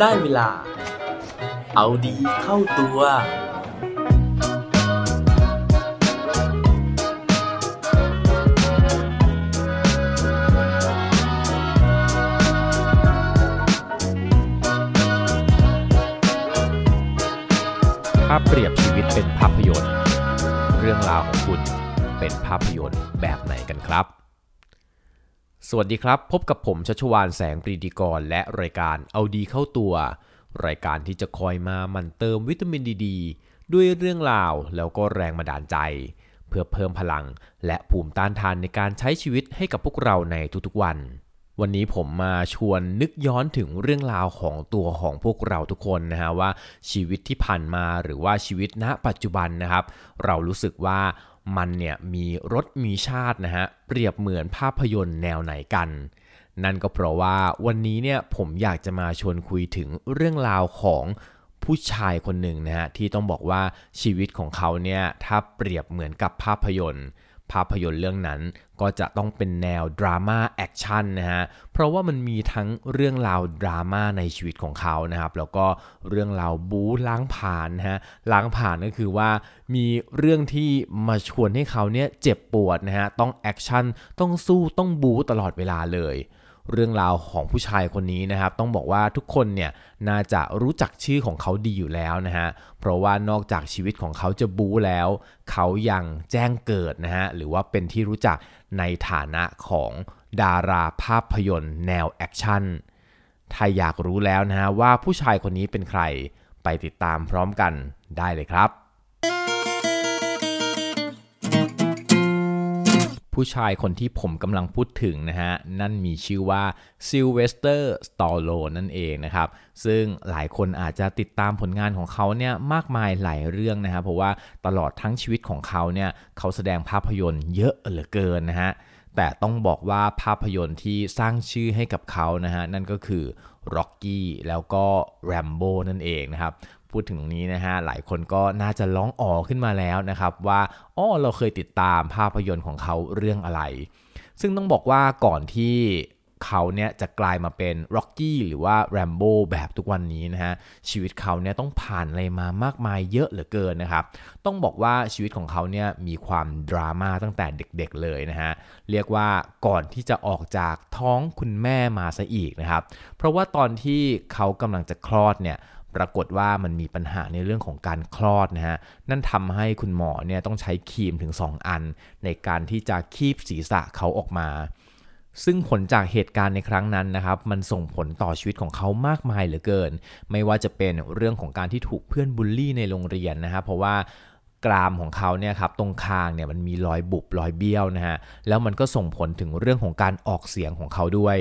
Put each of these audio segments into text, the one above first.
ได้เวลา เอาดีเข้าตัว ถ้าเปรียบชีวิตเป็นภาพยนตร์ เรื่องราวของคุณเป็นภาพยนตร์แบบไหนกันครับ สวัสดีครับ พบกับผมชัชวานแสงปรีดีกร และรายการเอาดีเข้าตัว รายการที่จะคอยมาหมั่นเติมวิตามินดีดด้วยเรื่องราวแล้วก็แรงบันดาลใจ เพื่อเพิ่มพลัง และภูมิต้านทานในการใช้ชีวิตให้กับพวกเราในทุกๆวัน วันนี้ผมมาชวนนึกย้อนถึงเรื่องราวของตัวของพวกเราทุกคนนะฮะว่าชีวิตที่ผ่านมาหรือว่าชีวิตณปัจจุบันนะครับ เรารู้สึกว่า มันเนี่ยมีรสมีชาตินะฮะเปรียบเหมือนภาพยนตร์แนวไหนกัน นั่นก็เพราะว่าวันนี้เนี่ยผมอยากจะมาชวนคุยถึงเรื่องราวของผู้ชายคนหนึ่งนะฮะที่ต้องบอกว่าชีวิตของเขาเนี่ยถ้าเปรียบเหมือนกับภาพยนตร์ ภาพยนตร์เรื่องนั้นก็จะต้องเป็นแนวดราม่าแอคชั่นนะฮะ เพราะว่ามันมีทั้งเรื่องราวดราม่าในชีวิตของเขานะครับ แล้วก็เรื่องราวบู๊ล้างผลาญนะฮะ ล้างผลาญก็คือว่ามีเรื่องที่มาชวนให้เขาเนี่ยเจ็บปวดนะฮะ ต้องแอคชั่น ต้องสู้ ต้องบู๊ตลอดเวลาเลย เรื่องราวของผู้ชายคนนี้นะครับ ต้องบอกว่าทุกคนเนี่ยน่าจะรู้จักชื่อของเขาดีอยู่แล้วนะฮะเพราะว่านอกจากชีวิตของเขาจะบู๊แล้ว เขายังแจ้งเกิดนะฮะหรือว่าเป็นที่รู้จักในฐานะของดาราภาพยนตร์แนวแอคชั่นถ้าอยากรู้แล้วนะฮะว่าผู้ชายคนนี้เป็นใครไปติดตามพร้อมกันได้เลยครับ ผู้ชายคนที่ผมกำลังพูดถึงนะฮะ นั่นมีชื่อว่าซิลเวสเตอร์สตอลโลนนั่นเองนะครับ ซึ่งหลายคนอาจจะติดตามผลงานของเขาเนี่ยมากมายหลายเรื่องนะฮะ เพราะว่าตลอดทั้งชีวิตของเขาเนี่ยเขาแสดงภาพยนตร์เยอะเหลือเกินนะฮะ แต่ต้องบอกว่าภาพยนตร์ที่สร้างชื่อให้กับเขานะฮะ นั่นก็คือ Rocky แล้วก็ Rambo นั่นเองนะครับ พูดถึงตรงนี้นะฮะหลายคนก็น่าจะร้องอ๋อขึ้นมาแล้วนะครับว่าอ๋อเราเคยติดตามภาพยนตร์ของเขาเรื่องอะไร ซึ่งต้องบอกว่าก่อนที่เขาเนี่ยจะกลายมาเป็น Rocky หรือว่า Rambo แบบทุกวันนี้นะฮะชีวิตเขาเนี่ยต้องผ่านอะไรมามากมายเยอะเหลือเกินนะครับ ต้องบอกว่าชีวิตของเขาเนี่ยมีความดราม่าตั้งแต่เด็กๆเลยนะฮะเรียกว่าก่อนที่จะออกจากท้องคุณแม่มาซะอีกนะครับ เพราะว่าตอนที่เขากำลังจะคลอดเนี่ย ปรากฏว่ามันมีปัญหาในเรื่องของการคลอดนะฮะ นั่นทำให้คุณหมอเนี่ยต้องใช้ครีมถึง 2 อัน ในการที่จะคีบศีรษะเขาออกมา ซึ่งผลจากเหตุการณ์ในครั้งนั้นนะครับ มันส่งผลต่อชีวิตของเขามากมายเหลือเกิน ไม่ว่าจะเป็นเรื่องของการที่ถูกเพื่อนบูลลี่ในโรงเรียนนะครับเพราะว่ากรามของเขาเนี่ยครับตรงคางเนี่ยมันมีรอยบุบรอยเบี้ยวนะฮะ แล้วมันก็ส่งผลถึงเรื่องของการออกเสียงของเขาด้วย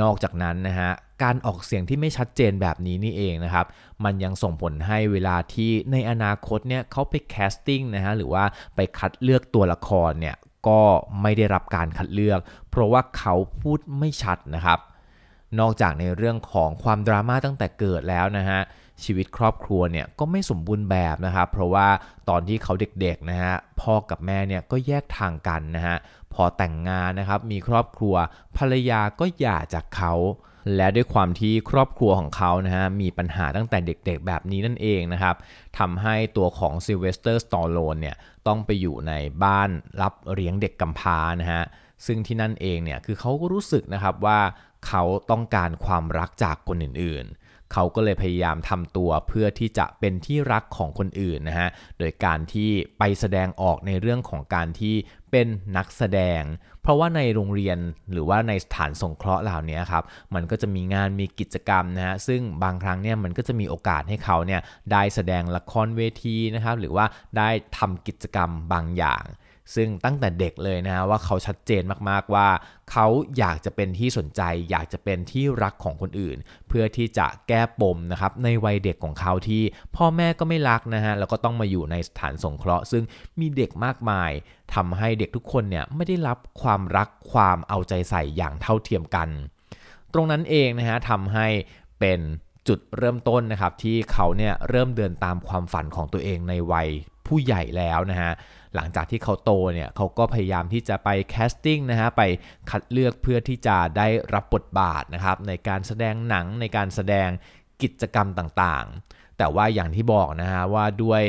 นอกจากนั้นนะฮะการออกเสียงที่ไม่ชัดเจนแบบนี้นี่เองนะครับ มันยังส่งผลให้เวลาที่ในอนาคตเนี่ยเขาไปแคสติ้งนะฮะหรือว่าไปคัดเลือกตัวละครเนี่ยก็ไม่ได้รับการคัดเลือก เพราะว่าเขาพูดไม่ชัดนะครับ นอกจากในเรื่องของความดราม่าตั้งแต่เกิดแล้วนะฮะ ชีวิตครอบครัวเนี่ยก็ไม่สมบูรณ์แบบนะครับ เพราะว่าตอนที่เขาเด็กๆนะฮะพ่อกับแม่เนี่ยก็แยกทางกันนะฮะพอแต่งงานนะครับมีครอบครัวภรรยาก็หย่าจากเขาและด้วยความที่ครอบครัวของเขานะฮะมีปัญหาตั้งแต่เด็กๆแบบนี้นั่นเองนะครับทำให้ตัวของซิลเวสเตอร์สตอลโลนเนี่ยต้องไปอยู่ในบ้านรับเลี้ยงเด็กกำพร้านะฮะซึ่งที่นั่นเองเนี่ยคือเขาก็รู้สึกนะครับว่าเขาต้องการความรักจากคนอื่นๆ เขาก็เลยพยายามทำตัวเพื่อที่จะเป็นที่รักของคนอื่นนะฮะ โดยการที่ไปแสดงออกในเรื่องของการที่เป็นนักแสดง เพราะว่าในโรงเรียนหรือว่าในสถานสงเคราะห์เหล่านี้ครับมันก็จะมีงานมีกิจกรรมนะฮะซึ่งบางครั้งเนี่ยมันก็จะมีโอกาสให้เขาเนี่ยได้แสดงละครเวทีนะครับหรือว่าได้ทำกิจกรรมบางอย่าง ซึ่งตั้งแต่เด็กเลยนะว่าเขาชัดเจนมากๆว่า เขาอยากจะเป็นที่สนใจ อยากจะเป็นที่รักของคนอื่น เพื่อที่จะแก้ปมนะครับในวัยเด็กของเขาที่พ่อแม่ก็ไม่รักนะฮะแล้วก็ต้องมาอยู่ในสถานสงเคราะห์ ซึ่งมีเด็กมากมายทำให้เด็กทุกคนเนี่ยไม่ได้รับความรักความเอาใจใส่อย่างเท่าเทียมกัน ตรงนั้นเองนะฮะทำให้เป็น จุดเริ่มต้นนะครับที่เขาเนี่ยเริ่มเดินตามความฝันของตัวเองในวัยผู้ใหญ่แล้วนะฮะหลังจากที่เขาโตเนี่ยเขาก็พยายามที่จะไปแคสติ้งนะฮะไปคัดเลือกเพื่อที่จะได้รับบทบาทนะครับในการแสดงหนังในการแสดงกิจกรรมต่างๆ แต่ว่าอย่างที่บอกนะฮะว่าด้วย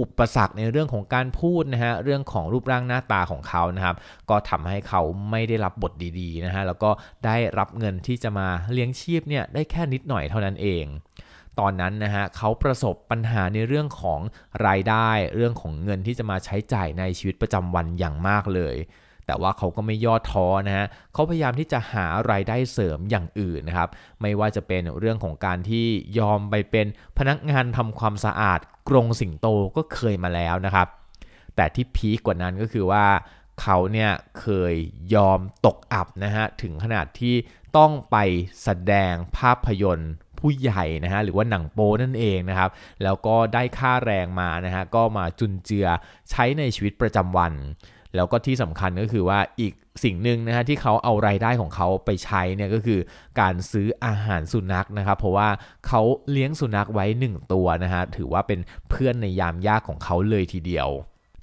อุปสรรคในเรื่องของการพูดนะฮะเรื่องของรูปร่างหน้าตาของเขานะครับก็ทำให้เขาไม่ได้รับบทดีๆนะฮะแล้วก็ได้รับเงินที่จะมาเลี้ยงชีพเนี่ยได้แค่นิดหน่อยเท่านั้นเอง ตอนนั้นนะฮะเขาประสบปัญหาในเรื่องของรายได้ เรื่องของเงินที่จะมาใช้จ่ายในชีวิตประจำวันอย่างมากเลยแต่ว่าเขาก็ไม่ย่อท้อนะฮะเขาพยายามที่จะหารายได้เสริมอย่างอื่นนะครับ ไม่ว่าจะเป็นเรื่องของการที่ยอมไปเป็นพนักงานทำความสะอาด กรงสิงโตก็เคยมาแล้วนะครับ แต่ที่พีกกว่านั้นก็คือว่าเขาเนี่ยเคยยอมตกอับนะฮะถึงขนาดที่ต้องไปแสดงภาพยนตร์ผู้ใหญ่นะฮะหรือว่าหนังโป้นั่นเองนะครับ แล้วก็ได้ค่าแรงมานะฮะก็มาจุนเจือใช้ในชีวิตประจำวัน แล้วก็ที่สำคัญก็คือว่าอีกสิ่งหนึ่งนะฮะที่เขาเอารายได้ของเขาไปใช้เนี่ยก็คือการซื้ออาหารสุนัขนะครับ เพราะว่าเขาเลี้ยงสุนัขไว้ 1 ตัวนะฮะถือว่าเป็นเพื่อนในยามยากของเขาเลยทีเดียว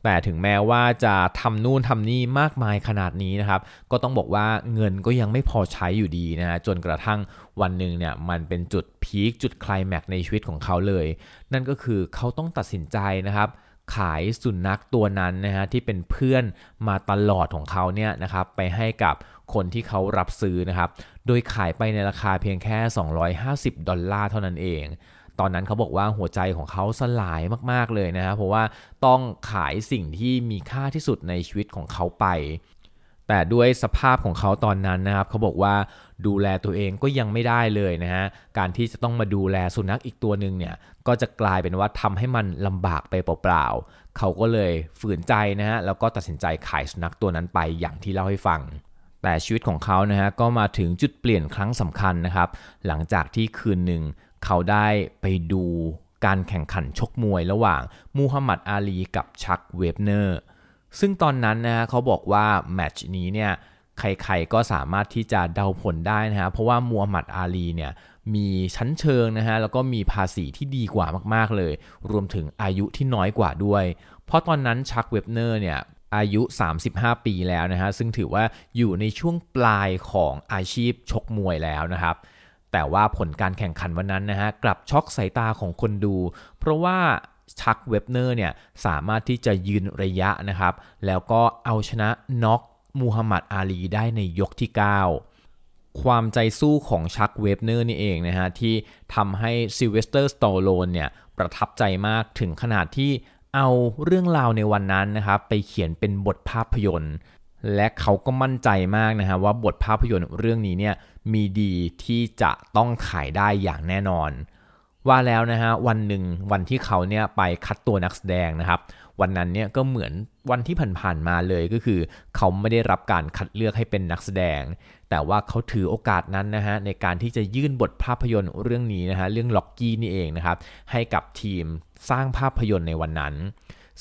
แต่ถึงแม้ว่าจะทำนู่นทำนี่มากมายขนาดนี้นะครับ ก็ต้องบอกว่าเงินก็ยังไม่พอใช้อยู่ดีนะฮะจนกระทั่งวันหนึ่งเนี่ยมันเป็นจุดพีคจุดคลายแม็กในชีวิตของเขาเลย นั่นก็คือเขาต้องตัดสินใจนะครับ ขายสุนัขตัวนั้นนะฮะที่เป็นเพื่อนมาตลอดของเขาเนี่ยนะครับไปให้กับคนที่เขารับซื้อนะครับ โดยขายไปในราคาเพียงแค่ 250 ดอลลาร์เท่านั้นเอง ตอนนั้นเขาบอกว่าหัวใจของเขาสลายมากๆเลยนะครับเพราะว่าต้องขายสิ่งที่มีค่าที่สุดในชีวิตของเขาไป แต่ด้วยสภาพของเขาตอนนั้นนะครับเขาบอกว่าดูแลตัวเองก็ยังไม่ได้เลยนะฮะการที่จะต้องมาดูแลสุนัขอีกตัวหนึ่งเนี่ย ก็จะกลายเป็นว่าทำให้มันลำบากไปเปล่าๆ เขาก็เลยฝืนใจนะฮะ แล้วก็ตัดสินใจขายสุนัขตัวนั้นไปอย่างที่เล่าให้ฟัง แต่ชีวิตของเขานะฮะก็มาถึงจุดเปลี่ยนครั้งสำคัญนะครับ หลังจากที่คืนหนึ่งเขาได้ไปดูการแข่งขันชกมวยระหว่างมูฮัมหมัดอาลีกับชัค เว็พเนอร์ ซึ่งตอนนั้นนะฮะเขาบอกว่าแมตช์นี้เนี่ยใครๆก็สามารถที่จะเดาผลได้นะฮะ เพราะว่ามูฮัมหมัดอาลีเนี่ย มีชั้นเชิงนะฮะแล้วก็มีภาษีที่ดีกว่ามากๆเลย รวมถึงอายุที่น้อยกว่าด้วย เพราะตอนนั้นชัค เว็พเนอร์เนี่ยอายุ 35 ปีแล้วนะฮะซึ่งถือว่าอยู่ในช่วงปลายของอาชีพชกมวยแล้วนะครับแต่ว่าผลการแข่งขันวันนั้นนะฮะกลับช็อกสายตาของคนดู เพราะว่าชัค เว็พเนอร์เนี่ยสามารถที่จะยืนระยะนะครับ แล้วก็เอาชนะน็อกมูฮัมหมัดอาลีได้ในยกที่ 9 ความใจสู้ของชัค เว็พเนอร์นี่เองนะฮะ ที่ทำให้ซิลเวสเตอร์ สตอลโลนเนี่ย ประทับใจมากถึงขนาดที่เอาเรื่องราวในวันนั้นนะครับ ไปเขียนเป็นบทภาพยนตร์ และเขาก็มั่นใจมากนะฮะ ว่าบทภาพยนตร์เรื่องนี้เนี่ย มีดีที่จะต้องขายได้อย่างแน่นอน ว่าแล้วนะฮะวันหนึ่งวันที่เขาเนี่ยไปคัดตัวนักแสดงนะครับวันนั้นเนี่ยก็เหมือนวันที่ผ่านๆมาเลยก็คือ เขาไม่ได้รับการคัดเลือกให้เป็นนักแสดง แต่ว่าเขาถือโอกาสนั้นนะฮะในการที่จะยื่นบทภาพยนตร์เรื่องนี้นะฮะเรื่องร็อกกี้นี่เองนะครับให้กับทีมสร้างภาพยนตร์ในวันนั้น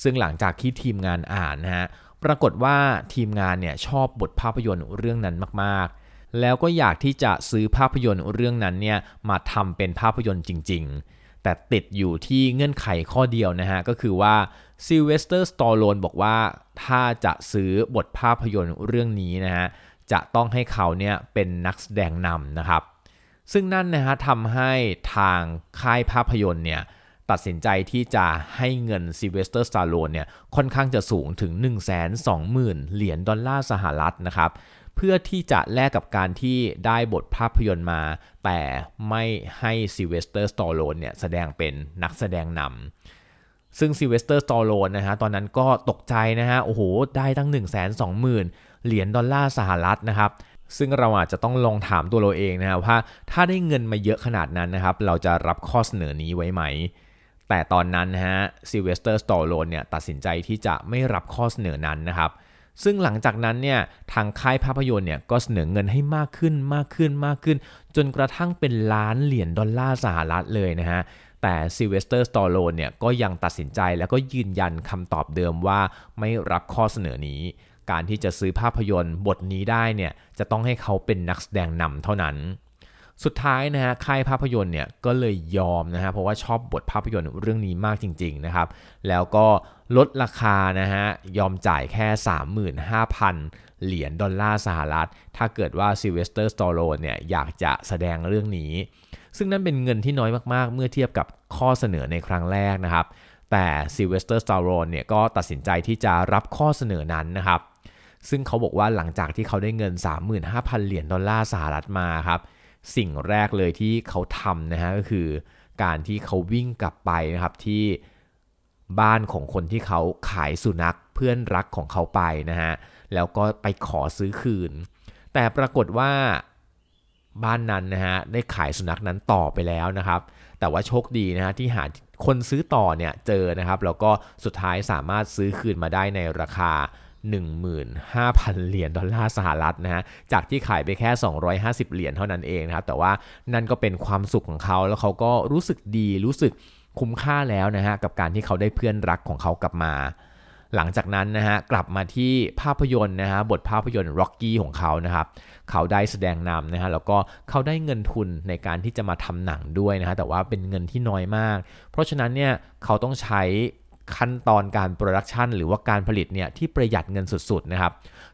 ซึ่งหลังจากที่ทีมงานอ่านนะฮะปรากฏว่าทีมงานเนี่ยชอบบทภาพยนตร์เรื่องนั้นมากๆ แล้วก็อยากที่จะซื้อภาพยนตร์เรื่องนั้นเนี่ยมาทำเป็นภาพยนตร์จริง ๆ แต่ติดอยู่ที่เงื่อนไขข้อเดียวนะฮะ ก็คือว่าซิลเวสเตอร์สตอลโลนบอกว่าถ้าจะซื้อบทภาพยนตร์เรื่องนี้นะฮะ จะต้องให้เขาเนี่ยเป็นนักแสดงนำนะครับ ซึ่งนั่นนะฮะทำให้ทางค่ายภาพยนตร์เนี่ยตัดสินใจที่จะให้เงินซิลเวสเตอร์สตอลโลนเนี่ยค่อนข้างจะสูงถึง 1 2 0 0 0 0 เหรียญดอลลาร์สหรัฐนะครับ เพื่อที่จะแลกกับการที่ได้บทภาพยนตร์มา แต่ไม่ให้ซิลเวสเตอร์สตอลโลนเนี่ยแสดงเป็นนักแสดงนำซึ่งซิลเวสเตอร์สตอลโลนนะฮะตอนนั้นก็ตกใจนะฮะโอ้โห ได้ตั้ง 1 2 0 0 0 0 เหรียญดอลลาร์สหรัฐนะครับ ซึ่งเราอาจจะต้องลองถามตัวเราเองนะครับว่าถ้าได้เงินมาเยอะขนาดนั้นนะครับ เราจะรับข้อเสนอนี้ไว้ไหม แต่ตอนนั้นนะฮะซิลเวสเตอร์สตอลโลนเนี่ยตัดสินใจที่จะไม่รับข้อเสนอนั้นนะครับ ซึ่งหลังจากนั้นเนี่ยทางค่ายภาพยนตร์เนี่ยก็เสนอเงินให้มากขึ้นมากขึ้นมากขึ้น จนกระทั่งเป็นล้านเหรียญดอลลาร์สหรัฐเลยนะฮะแต่ซิลเวสเตอร์สตอลโลนเนี่ยก็ยังตัดสินใจแล้วก็ยืนยันคำตอบเดิมว่าไม่รับข้อเสนอนี้ การที่จะซื้อภาพยนตร์บทนี้ได้เนี่ยจะต้องให้เขาเป็นนักแสดงนำเท่านั้น สุดท้ายนะฮะค่ายภาพยนตร์เนี่ยก็เลยยอมนะฮะเพราะว่าชอบบทภาพยนตร์เรื่องนี้มากจริงๆนะครับแล้วก็ ลดราคานะฮะยอมจ่ายแค่ 35,000 เหรียญดอลลาร์สหรัฐ ถ้าเกิดว่าซิลเวสเตอร์สตอลโลนเนี่ยอยากจะแสดงเรื่องนี้ ซึ่งนั่นเป็นเงินที่น้อยมากๆ เมื่อเทียบกับข้อเสนอในครั้งแรกนะครับ แต่ซิลเวสเตอร์สตอลโลนเนี่ยก็ตัดสินใจที่จะรับข้อเสนอนั้นนะครับ ซึ่งเขาบอกว่าหลังจากที่เขาได้เงิน 35,000 เหรียญดอลลาร์สหรัฐมาครับสิ่งแรกเลยที่เขาทำนะฮะก็คือการที่เขาวิ่งกลับไปนะครับที่ บ้านของคนที่เขาขายสุนัขเพื่อนรักของเขาไปนะฮะ แล้วก็ไปขอซื้อคืน แต่ปรากฏว่าบ้านนั้นนะฮะได้ขายสุนัขนั้นต่อไปแล้วนะครับ แต่ว่าโชคดีนะฮะที่หาคนซื้อต่อเนี่ยเจอนะครับ แล้วก็สุดท้ายสามารถซื้อคืนมาได้ในราคา 15,000 เหรียญดอลลาร์สหรัฐนะฮะ จากที่ขายไปแค่ 250 เหรียญเท่านั้นเองนะครับ แต่ว่านั่นก็เป็นความสุขของเขาแล้วเขาก็รู้สึกดีรู้สึก คุ้มค่าแล้วนะฮะกับการที่เขาได้เพื่อนรักของเขากลับมา หลังจากนั้นนะฮะกลับมาที่ภาพยนตร์นะฮะบทภาพยนตร์ร็อกกี้ของเขานะครับเขาได้แสดงนำนะฮะแล้วก็เขาได้เงินทุนในการที่จะมาทำหนังด้วยนะฮะแต่ว่าเป็นเงินที่น้อยมาก เพราะฉะนั้นเนี่ยเขาต้องใช้ขั้นตอนการ production หรือว่าการผลิตเนี่ยที่ประหยัดเงินสุดๆนะครับ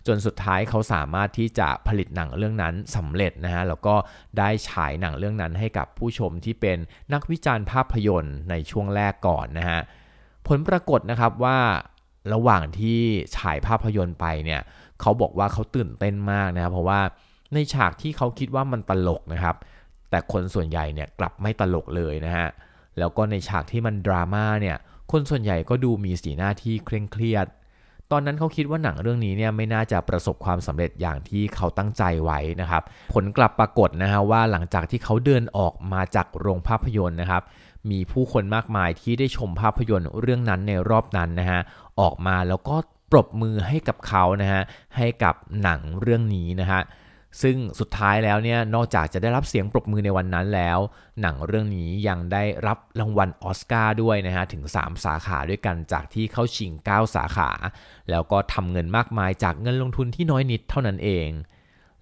จนสุดท้ายเขาสามารถที่จะผลิตหนังเรื่องนั้นสำเร็จนะฮะแล้วก็ได้ฉายหนังเรื่องนั้นให้กับผู้ชมที่เป็นนักวิจารณ์ภาพยนตร์ในช่วงแรกก่อนนะฮะผลปรากฏนะครับว่าระหว่างที่ฉายภาพยนตร์ไปเนี่ยเขาบอกว่าเขาตื่นเต้นมากนะครับ เพราะว่าในฉากที่เขาคิดว่ามันตลกนะครับ แต่คนส่วนใหญ่เนี่ยกลับไม่ตลกเลยนะฮะแล้วก็ในฉากที่มันดราม่าเนี่ยคนส่วนใหญ่ก็ดูมีสีหน้าที่เคร่งเครียด ตอนนั้นเขาคิดว่าหนังเรื่องนี้เนี่ยไม่น่าจะประสบความสำเร็จอย่างที่เขาตั้งใจไว้นะครับ ผลกลับปรากฏนะฮะว่าหลังจากที่เขาเดินออกมาจากโรงภาพยนตร์นะครับ มีผู้คนมากมายที่ได้ชมภาพยนตร์เรื่องนั้นในรอบนั้นนะฮะออกมาแล้วก็ปรบมือให้กับเขานะฮะให้กับหนังเรื่องนี้นะฮะ ซึ่งสุดท้ายแล้วเนี่ยนอกจากจะได้รับเสียงปรบมือในวันนั้นแล้ว หนังเรื่องนี้ยังได้รับรางวัลออสการ์ด้วยนะฮะ ถึง 3 สาขาด้วยกันจากที่เข้าชิง 9 สาขา แล้วก็ทำเงินมากมายจากเงินลงทุนที่น้อยนิดเท่านั้นเอง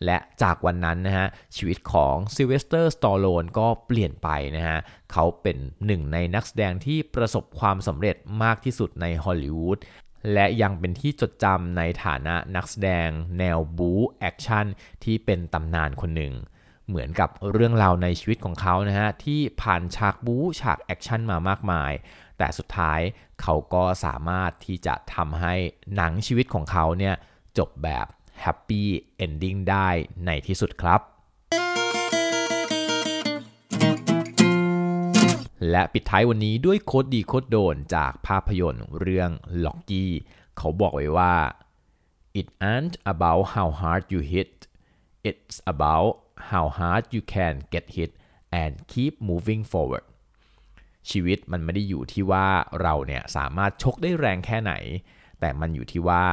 และจากวันนั้นนะฮะ ชีวิตของซิลเวสเตอร์สตอลโลนก็เปลี่ยนไปนะฮะ เขาเป็นหนึ่งในนักแสดงที่ประสบความสำเร็จมากที่สุดในฮอลลีวูด และยังเป็นที่จดจำในฐานะนักแสดงแนวบู๊แอคชั่นที่เป็นตำนานคนหนึ่ง เหมือนกับเรื่องราวในชีวิตของเขานะฮะที่ผ่านฉากบู๊ฉากแอคชั่นมามากมาย แต่สุดท้ายเขาก็สามารถที่จะทำให้หนังชีวิตของเขาเนี่ยจบแบบ happy ending ได้ในที่สุดครับ และปิดท้ายวันนี้ด้วย quote ดี quote โดนจากภาพยนตร์เรื่องร็อกกี้เขาบอกไว้ว่า it ain't about how hard you hit it's about how hard you can get hit and keep moving forward ชีวิตมันไม่ได้อยู่ที่ว่าเราเนี่ยสามารถชกได้แรงแค่ไหน แต่มันอยู่ที่ว่า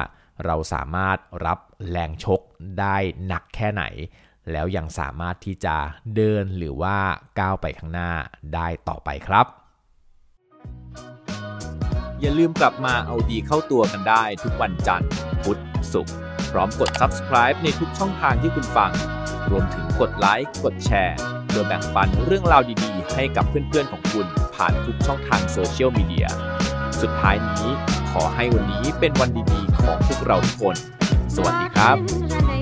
เราสามารถรับแรงชกได้หนักแค่ไหน แล้วยังสามารถที่จะเดินหรือว่าก้าวไปข้างหน้าได้ต่อไปครับ อย่าลืมกลับมาเอาดีเข้าตัวกันได้ทุกวันจันทร์ พุธศุกร์พร้อมกด subscribe ในทุกช่องทางที่คุณฟัง รวมถึงกดไลค์กดแชร์เพื่อแบ่งปันเรื่องราวดีๆ ให้กับเพื่อนๆของคุณผ่านทุกช่องทางโซเชียลมีเดียสุดท้ายนี้ขอให้วันนี้เป็นวันดีๆ ของพวกเราทุกคน สวัสดีครับ